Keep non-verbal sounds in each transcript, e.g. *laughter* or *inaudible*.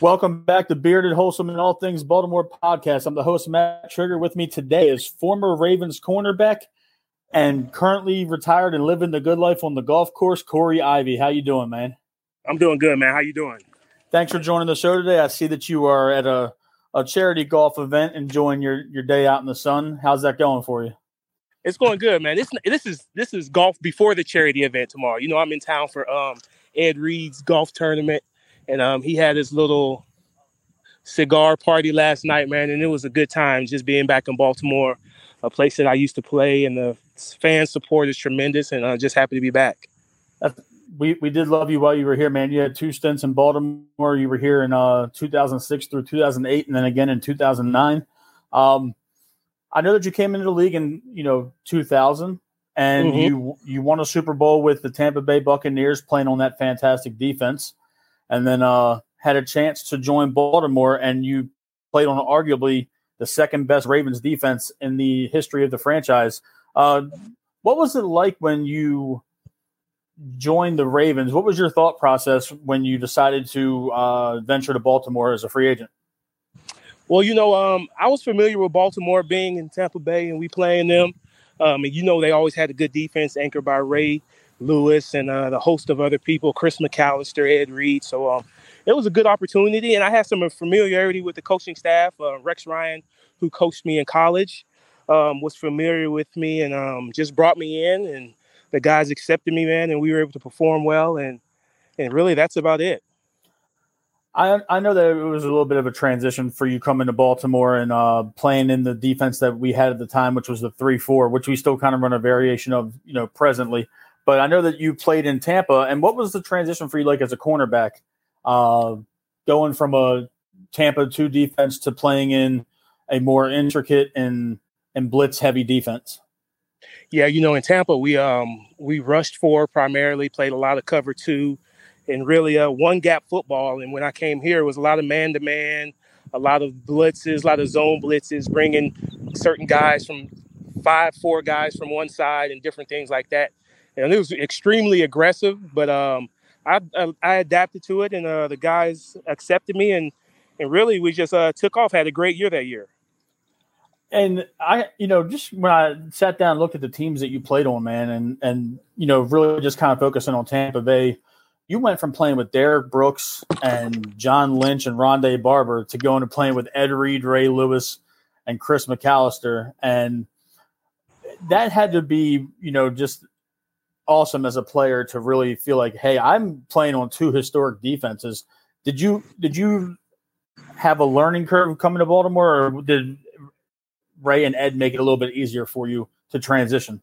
Welcome back to Bearded Wholesome and All Things Baltimore podcast. I'm the host, Matt Trigger. With me today is former Ravens cornerback and currently retired and living the good life on the golf course, Corey Ivy. How you doing, man? I'm doing good, man. How you doing? Thanks for joining the show today. I see that you are at a, a charity golf event, enjoying your, your day out in the sun. How's that going for you? It's going good, man. This this is this is golf before the charity event tomorrow. You know, I'm in town for um Ed Reed's golf tournament and um, he had his little cigar party last night, man, and it was a good time just being back in Baltimore, a place that I used to play, and the fan support is tremendous, and I'm just happy to be back. We we did love you while you were here, man. You had two stints in Baltimore. You were here in uh, 2006 through 2008, and then again in 2009. Um, I know that you came into the league in you know 2000, and mm-hmm. you you won a Super Bowl with the Tampa Bay Buccaneers, playing on that fantastic defense and then uh, had a chance to join Baltimore, and you played on arguably the second best Ravens defense in the history of the franchise. Uh, what was it like when you joined the Ravens? What was your thought process when you decided to uh, venture to Baltimore as a free agent? Well, you know, um, I was familiar with Baltimore being in Tampa Bay and we playing them. Um, and you know, they always had a good defense anchored by Ray Lewis and uh, the host of other people, Chris McAlister, Ed Reed. So um, it was a good opportunity, and I had some familiarity with the coaching staff. Uh, Rex Ryan, who coached me in college, um, was familiar with me and um, just brought me in, and the guys accepted me, man, and we were able to perform well, and and really that's about it. I, I know that it was a little bit of a transition for you coming to Baltimore and uh, playing in the defense that we had at the time, which was the three four, which we still kind of run a variation of, you know, presently. But I know that you played in Tampa. And what was the transition for you like as a cornerback, uh, going from a Tampa two defense to playing in a more intricate and and blitz heavy defense? Yeah, you know, in Tampa we um we rushed four primarily, played a lot of cover two, and really uh one gap football. And when I came here, it was a lot of man to man, a lot of blitzes, a lot of zone blitzes, bringing certain guys from five, four guys from one side, and different things like that and it was extremely aggressive. But um, I, I, I adapted to it, and uh, the guys accepted me, and and really we just uh, took off. Had a great year that year. And I, you know, just when I sat down and looked at the teams that you played on, man, and and you know, really just kind of focusing on Tampa Bay, you went from playing with Derrick Brooks and John Lynch and Rondé Barber to going to playing with Ed Reed, Ray Lewis, and Chris McAlister, and that had to be, you know, just awesome as a player to really feel like, hey, I'm playing on two historic defenses. Did you did you have a learning curve coming to Baltimore, or did Ray and Ed make it a little bit easier for you to transition?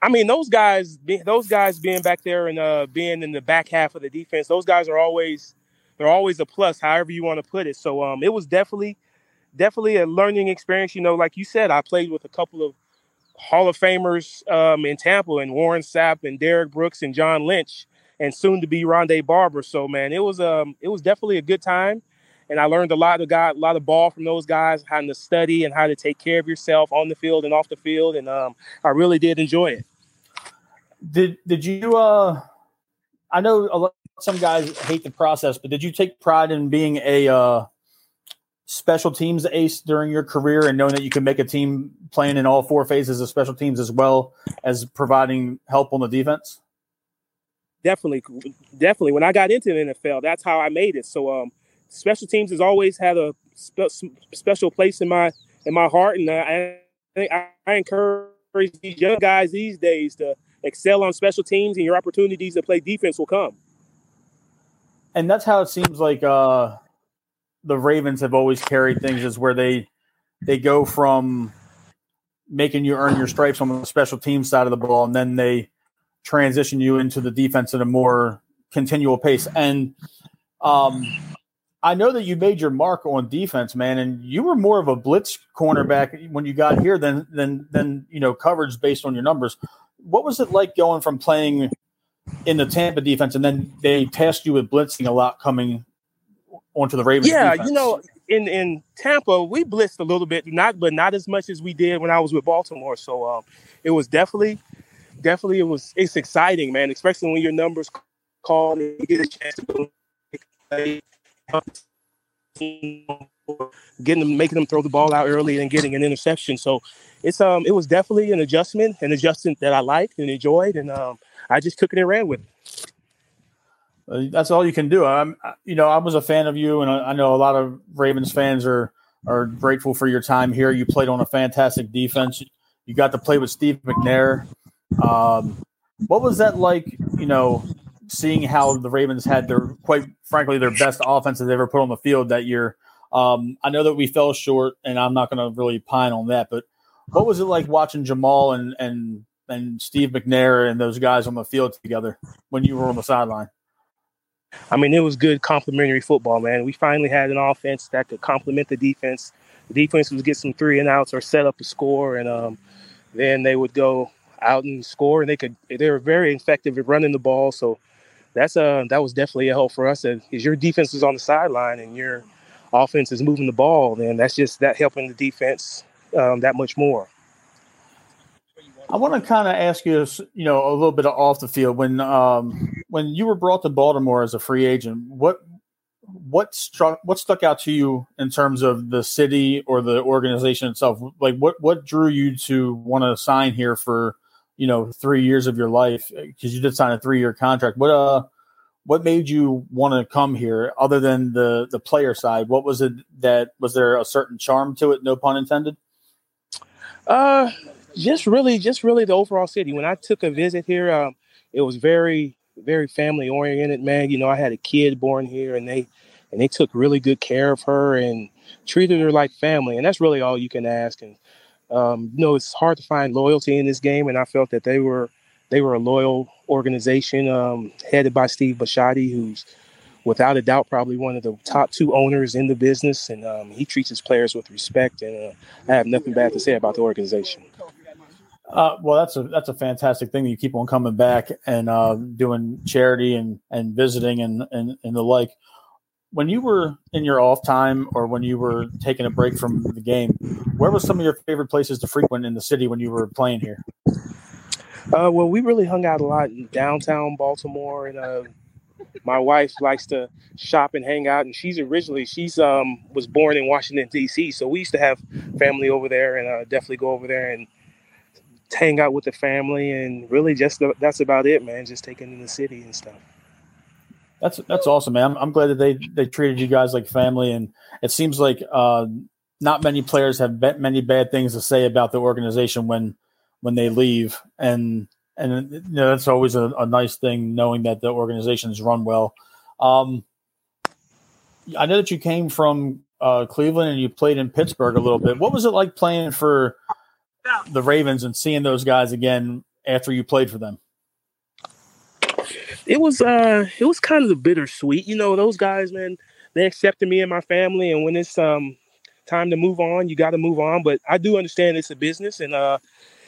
I mean, those guys, those guys being back there and uh, being in the back half of the defense, those guys are always they're always a plus, however you want to put it. So um, it was definitely definitely a learning experience. You know, like you said, I played with a couple of Hall of Famers um, in Tampa and Warren Sapp and Derrick Brooks and John Lynch and soon to be Rondé Barber. So man, it was um it was definitely a good time. And I learned a lot of got a lot of ball from those guys, how to study and how to take care of yourself on the field and off the field. And um, I really did enjoy it. Did did you uh I know lot, some guys hate the process, but did you take pride in being a uh special teams ace during your career and knowing that you can make a team playing in all four phases of special teams as well as providing help on the defense? Definitely, definitely. When I got into the NFL, that's how I made it. So, um, special teams has always had a spe- special place in my in my heart, and I, I, I encourage these young guys these days to excel on special teams, and your opportunities to play defense will come. And that's how it seems like uh, the Ravens have always carried things is where they they go from making you earn your stripes on the special team side of the ball, and then they transition you into the defense at a more continual pace. And um, I know that you made your mark on defense, man, and you were more of a blitz cornerback when you got here than than than you know coverage based on your numbers. What was it like going from playing in the Tampa defense and then they tasked you with blitzing a lot coming onto the Ravens. Yeah, defense. you know, in in Tampa, we blitzed a little bit, not but not as much as we did when I was with Baltimore. So um, it was definitely, definitely it was it's exciting, man. Especially when your numbers call and you get a chance to play getting them, making them throw the ball out early and getting an interception. So it's um it was definitely an adjustment, an adjustment that I liked and enjoyed, and um I just took it and ran with it. That's all you can do. I'm, you know, I was a fan of you, and I know a lot of Ravens fans are are grateful for your time here. You played on a fantastic defense. You got to play with Steve McNair. Um, what was that like? You know, seeing how the Ravens had their, quite frankly, their best offense they ever put on the field that year. Um, I know that we fell short, and I'm not going to really pine on that. But what was it like watching Jamal and and and Steve McNair and those guys on the field together when you were on the sideline? I mean, it was good complementary football, man. We finally had an offense that could complement the defense. The defense would get some three and outs or set up a score, and um, then they would go out and score. And they could they were very effective at running the ball. So that's uh that was definitely a help for us. And Is your defense is on the sideline and your offense is moving the ball, then that's just that helping the defense um, that much more. I want to kind of ask you, you know, a little bit of off the field when um, when you were brought to Baltimore as a free agent. What what struck what stuck out to you in terms of the city or the organization itself? Like, what what drew you to want to sign here for you know three years of your life because you did sign a three year contract. What uh what made you want to come here other than the the player side? What was it that was there a certain charm to it? No pun intended. Uh just really, just really the overall city. When I took a visit here, um, it was very, very family oriented, man. You know, I had a kid born here, and they and they took really good care of her and treated her like family, and that's really all you can ask. And um, you know, it's hard to find loyalty in this game, and I felt that they were they were a loyal organization um, headed by Steve Bisciotti, who's without a doubt probably one of the top two owners in the business, and um, he treats his players with respect. And uh, I have nothing bad to say about the organization. Uh, well, that's a that's a fantastic thing that you keep on coming back and uh, doing charity and and visiting and, and and the like. When you were in your off time or when you were taking a break from the game, where was some of your favorite places to frequent in the city when you were playing here? Uh, well, we really hung out a lot in downtown Baltimore, and uh, my wife likes to shop and hang out. And she's originally she's um was born in Washington D.C., so we used to have family over there, and uh, definitely go over there and hang out with the family and really just the, that's about it, man. Just taking in the city and stuff. That's that's awesome, man. I'm, I'm, glad that they they treated you guys like family, and it seems like uh, not many players have many bad things to say about the organization when when they leave, and and you know that's always a, a nice thing knowing that the organization is run well. Um, I know that you came from uh, Cleveland and you played in Pittsburgh a little bit. What was it like playing for the Ravens and seeing those guys again after you played for them? It was uh it was kind of the bittersweet. You know, those guys, man, they accepted me and my family and when it's um time to move on, you gotta move on. But I do understand it's a business and uh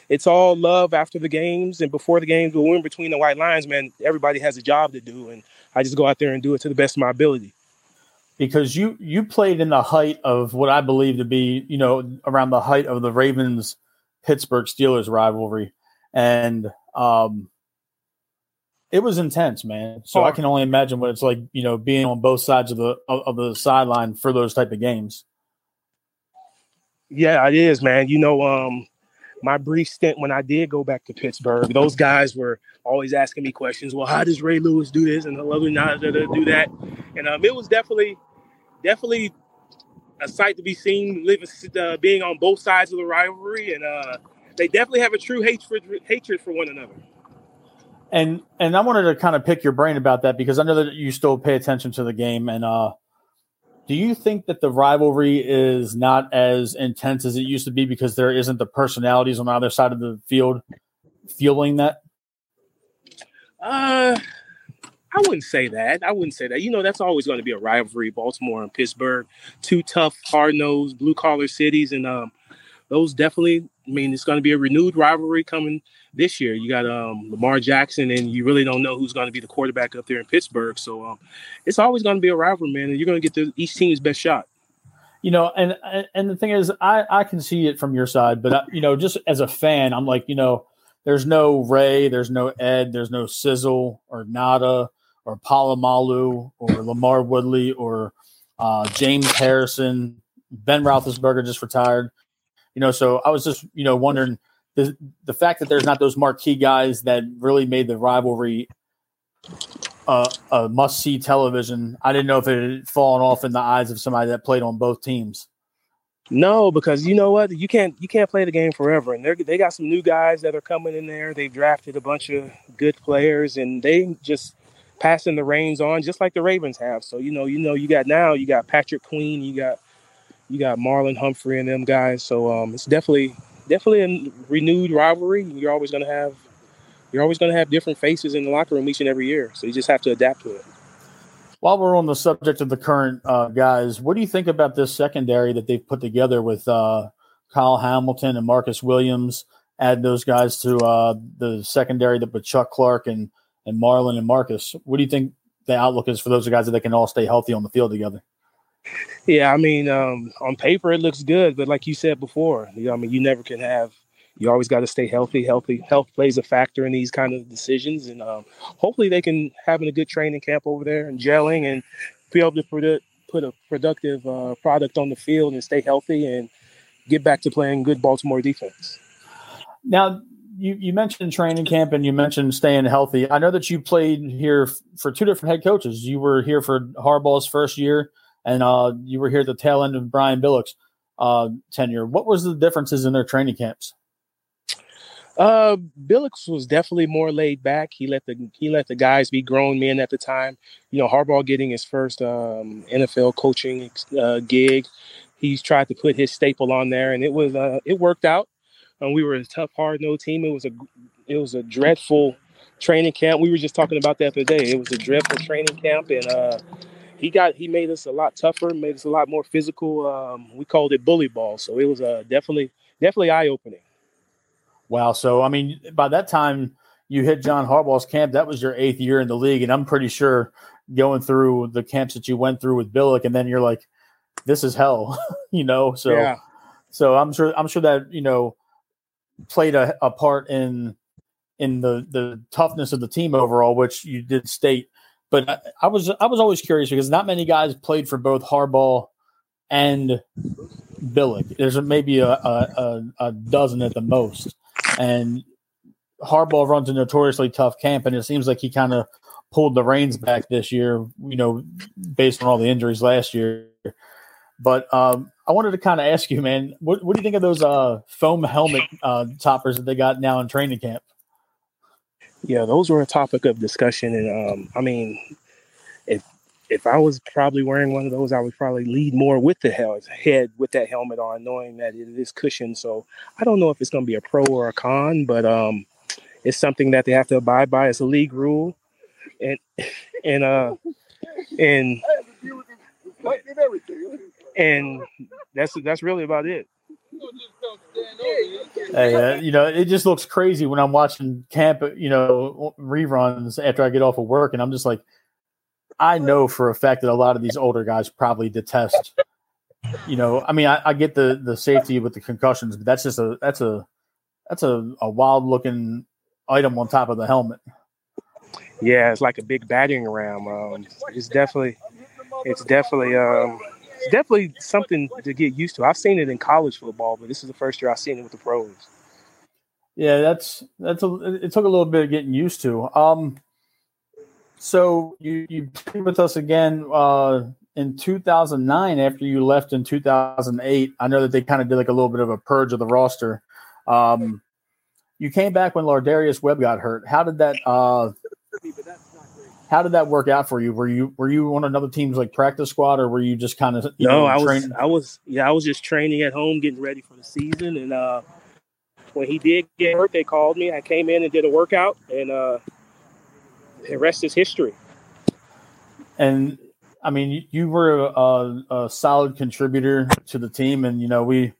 it's all love after the games and before the games, but we're in between the white lines, man. Everybody has a job to do, and I just go out there and do it to the best of my ability. Because you you played in the height of what I believe to be, you know, around the height of the Ravens Pittsburgh Steelers rivalry, and um, it was intense, man. So I can only imagine what it's like, you know, being on both sides of the of, the sideline for those type of games. Yeah, it is, man. You know, um, my brief stint when I did go back to Pittsburgh, those guys were always asking me questions. Well, how does Ray Lewis do this and how not do that? And um, it was definitely, definitely a sight to be seen, living, uh, being on both sides of the rivalry, and uh, they definitely have a true hatred hatred for one another. And and I wanted to kind of pick your brain about that because I know that you still pay attention to the game. And uh, do you think that the rivalry is not as intense as it used to be because there isn't the personalities on either side of the field fueling that? Uh, I wouldn't say that. I wouldn't say that. You know, that's always going to be a rivalry. Baltimore and Pittsburgh, two tough, hard nosed, blue collar cities, and um, those definitely. I mean, it's going to be a renewed rivalry coming this year. You got um, Lamar Jackson, and you really don't know who's going to be the quarterback up there in Pittsburgh. So um, it's always going to be a rivalry, man, and you're going to get the, each team's best shot. You know, and and the thing is, I I can see it from your side, but I, uh, you know, just as a fan, I'm like, you know, there's no Ray, there's no Ed, there's no Sizzle or Ngata or Polamalu or LaMarr Woodley or uh, James Harrison, Ben Roethlisberger just retired. You know, so I was just you know wondering the the fact that there's not those marquee guys that really made the rivalry uh, a must see television. I didn't know if it had fallen off in the eyes of somebody that played on both teams. No, because you know what, you can't you can't play the game forever, and they they got some new guys that are coming in there. They've drafted a bunch of good players, and they just passing the reins on, just like the Ravens have. So you know, you know, you got now you got Patrick Queen, you got you got Marlon Humphrey and them guys. So um, it's definitely definitely a renewed rivalry. You're always going to have you're always to have different faces in the locker room each and every year. So you just have to adapt to it. While we're on the subject of the current uh, guys, what do you think about this secondary that they've put together with uh, Kyle Hamilton and Marcus Williams? Add those guys to uh, the secondary that with Chuck Clark and and Marlon and Marcus. What do you think the outlook is for those guys that they can all stay healthy on the field together? Yeah, I mean, um, on paper it looks good, but like you said before, you know, I mean, you never can have. You always got to stay healthy. Healthy health plays a factor in these kind of decisions, and um, hopefully they can having a good training camp over there and gelling and be able to produ- put a productive uh, product on the field and stay healthy and get back to playing good Baltimore defense. Now, you, you mentioned training camp and you mentioned staying healthy. I know that you played here for two different head coaches. You were here for Harbaugh's first year and uh, you were here at the tail end of Brian Billick's uh, tenure. What was the differences in their training camps? Uh, Billick's was definitely more laid back. He let the he let the guys be grown men at the time. You know, Harbaugh getting his first um, NFL coaching uh, gig, he's tried to put his staple on there, and it was uh, it worked out. And we were a tough, hard nosed team. It was a it was a dreadful training camp. We were just talking about that today. It was a dreadful training camp, and uh, he got he made us a lot tougher, made us a lot more physical. Um, we called it bully ball, so it was uh, definitely definitely eye opening. Wow. So I mean, by that time you hit John Harbaugh's camp, that was your eighth year in the league, and I'm pretty sure going through the camps that you went through with Billick, and then you're like, this is hell, *laughs* you know. So yeah. so I'm sure I'm sure that you know played a, a part in in the the toughness of the team overall, which you did state. But I, I, was I was always curious because not many guys played for both Harbaugh and Billick. There's maybe a, a, a dozen at the most, and Harbaugh runs a notoriously tough camp, and it seems like he kind of pulled the reins back this year. You know, based on all the injuries last year. But um, I wanted to kind of ask you, man, what, what do you think of those uh, foam helmet uh, toppers that they got now in training camp? Yeah, those were a topic of discussion, and um, I mean, if if I was probably wearing one of those, I would probably lead more with the head with that helmet on, knowing that it is cushioned. So I don't know if it's going to be a pro or a con, but um, it's something that they have to abide by. It's a league rule, and and uh and and that's that's really about it. Hey, uh, you know, it just looks crazy when I'm watching camp, you know, reruns after I get off of work, and I'm just like, I know for a fact that a lot of these older guys probably detest. You know, I mean, I, I get the the safety with the concussions, but that's just a that's a that's a, a wild looking item on top of the helmet. Yeah, it's like a big battering ram. Um, it's definitely, it's definitely um, definitely something to get used to. I've seen it in college football, but this is the first year I've seen it with the pros. Yeah, that's that's a, it took a little bit of getting used to. Um, so you you played with us again uh, in 2009 after you left in 2008. I know that they kind of did like a little bit of a purge of the roster. Um, you came back when Lardarius Webb got hurt. How did that? Uh, how did that work out for you? Were you were you on another team's like practice squad, or were you just kind of no? Know, I was I was yeah I was just training at home, getting ready for the season, and uh, when he did get hurt, they called me. I came in and did a workout, and uh, the rest is history. And I mean, you were a, a solid contributor to the team, and you know we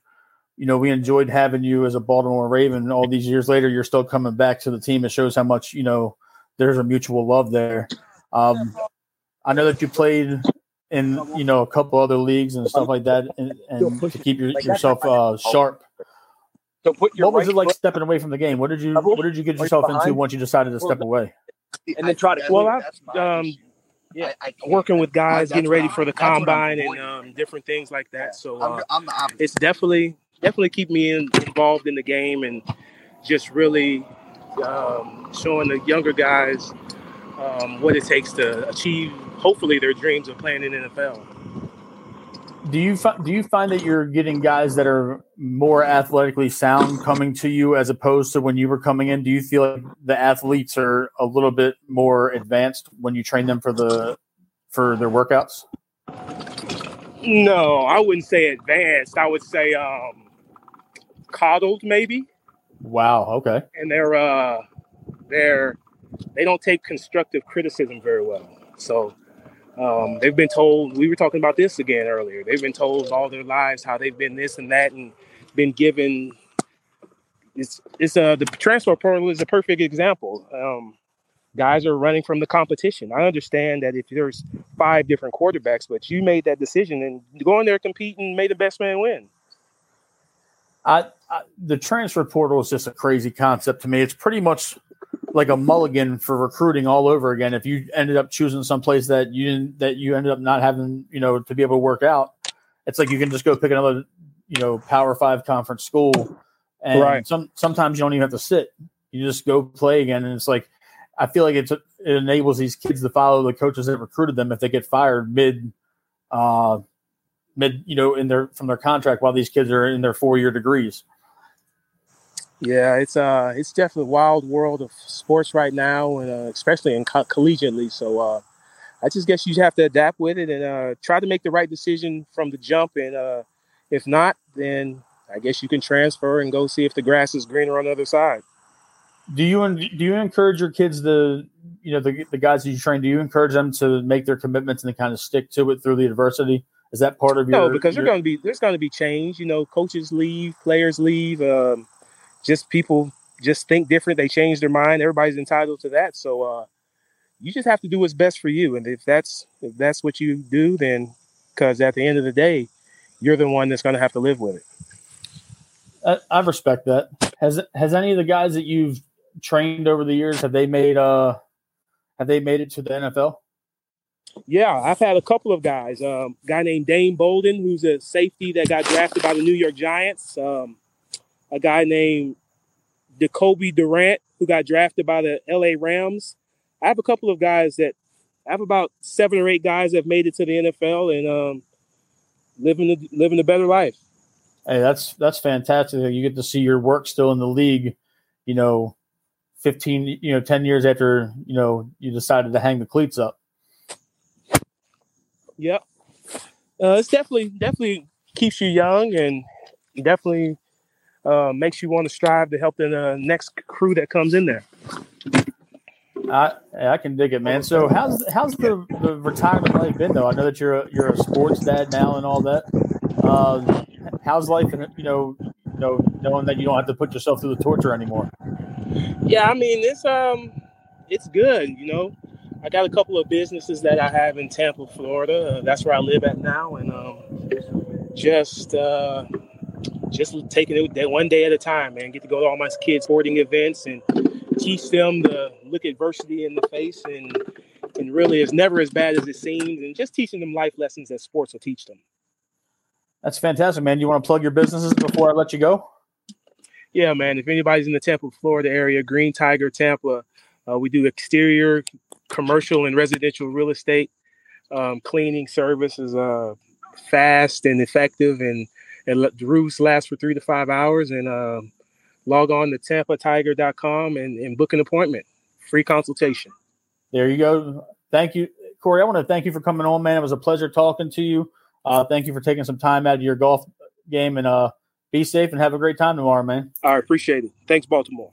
you know, we enjoyed having you as a Baltimore Raven. All these years later, you're still coming back to the team. It shows how much you know there's a mutual love there. Um, I know that you played in you know a couple other leagues and stuff like that, and, and to keep your, yourself uh, sharp. So put what was it like stepping away from the game? What did you What did you get yourself into once you decided to step away? And then try to. Well, I, um, yeah, I, I working with guys, getting ready for the combine and um, different things like that. So uh, I'm, I'm it's definitely definitely keep me in, involved in the game and just really um, showing the younger guys um, what it takes to achieve, hopefully, their dreams of playing in NFL. Do you fi- do you find that you're getting guys that are more athletically sound coming to you as opposed to when you were coming in? Do you feel like the athletes are a little bit more advanced when you train them for the for their workouts? No, I wouldn't say advanced. I would say um, coddled, maybe. Wow. Okay. And they're uh, they're they don't take constructive criticism very well. So um, they've been told. We were talking about this again earlier. They've been told all their lives how they've been this and that, and been given. It's it's uh the transfer portal is a perfect example. Um, guys are running from the competition. I understand that if there's five different quarterbacks, but you made that decision and go in there compete and made the best man win. I, I, the transfer portal is just a crazy concept to me. It's pretty much like a mulligan for recruiting all over again. If you ended up choosing someplace that you didn't, that you ended up not having, you know, to be able to work out, it's like you can just go pick another, you know, Power Five conference school, and right. some sometimes you don't even have to sit. You just go play again, and it's like I feel like it's it enables these kids to follow the coaches that recruited them if they get fired mid, uh, mid, you know, in their from their contract while these kids are in their four year degrees. Yeah, it's uh, it's definitely a wild world of sports right now, and uh, especially in co- collegiately. So uh, I just guess you have to adapt with it and uh, try to make the right decision from the jump. And uh, if not, then I guess you can transfer and go see if the grass is greener on the other side. Do you do you encourage your kids to you know the the guys that you train? Do you encourage them to make their commitments and to kind of stick to it through the adversity? Is that part of your? No, because your... going to be there's going to be change. You know, coaches leave, players leave. Um, just people just think different. They change their mind. Everybody's entitled to that. So uh, you just have to do what's best for you. And if that's if that's what you do, then because at the end of the day, you're the one that's going to have to live with it. I, I, respect that. Has has any of the guys that you've trained over the years have they made uh have they made it to the NFL? Yeah, I've had a couple of guys. Um, guy named Dane Belton, who's a safety that got drafted by the New York Giants. Um, a guy named Decobie Durant, who got drafted by the LA Rams. I have a couple of guys that I have about seven or eight guys that have made it to the NFL and um, living the, living a better life. Hey, that's that's fantastic. You get to see your work still in the league. You know, fifteen, you know, ten years after you know you decided to hang the cleats up. Yep, uh, it's definitely definitely keeps you young and definitely uh, makes you want to strive to help the uh, next crew that comes in there. I I can dig it, man. So how's how's the, the retirement life been though? I know that you're a, you're a sports dad now and all that. Uh, how's life, and you know, you know, knowing that you don't have to put yourself through the torture anymore? Yeah, I mean it's um it's good. You know, I got a couple of businesses that I have in Tampa, Florida. Uh, that's where I live at now, and um, just uh, just taking it one day at a time, man. Get to go to all my kids' sporting events and teach them to look adversity in the face and and really it's never as bad as it seems and just teaching them life lessons that sports will teach them. That's fantastic, man. You want to plug your businesses before I let you go? Yeah, man. If anybody's in the Tampa, Florida area, Green Tiger Tampa, uh, we do exterior, commercial, and residential real estate. Um, cleaning service is uh, fast and effective, and and the roofs last for three to five hours. And um, log on to tampatiger.com and, and book an appointment. Free consultation. There you go. Thank you, Corey. I want to thank you for coming on, man. It was a pleasure talking to you. Uh, thank you for taking some time out of your golf game and uh, be safe and have a great time tomorrow, man. I appreciate it. Thanks, Baltimore.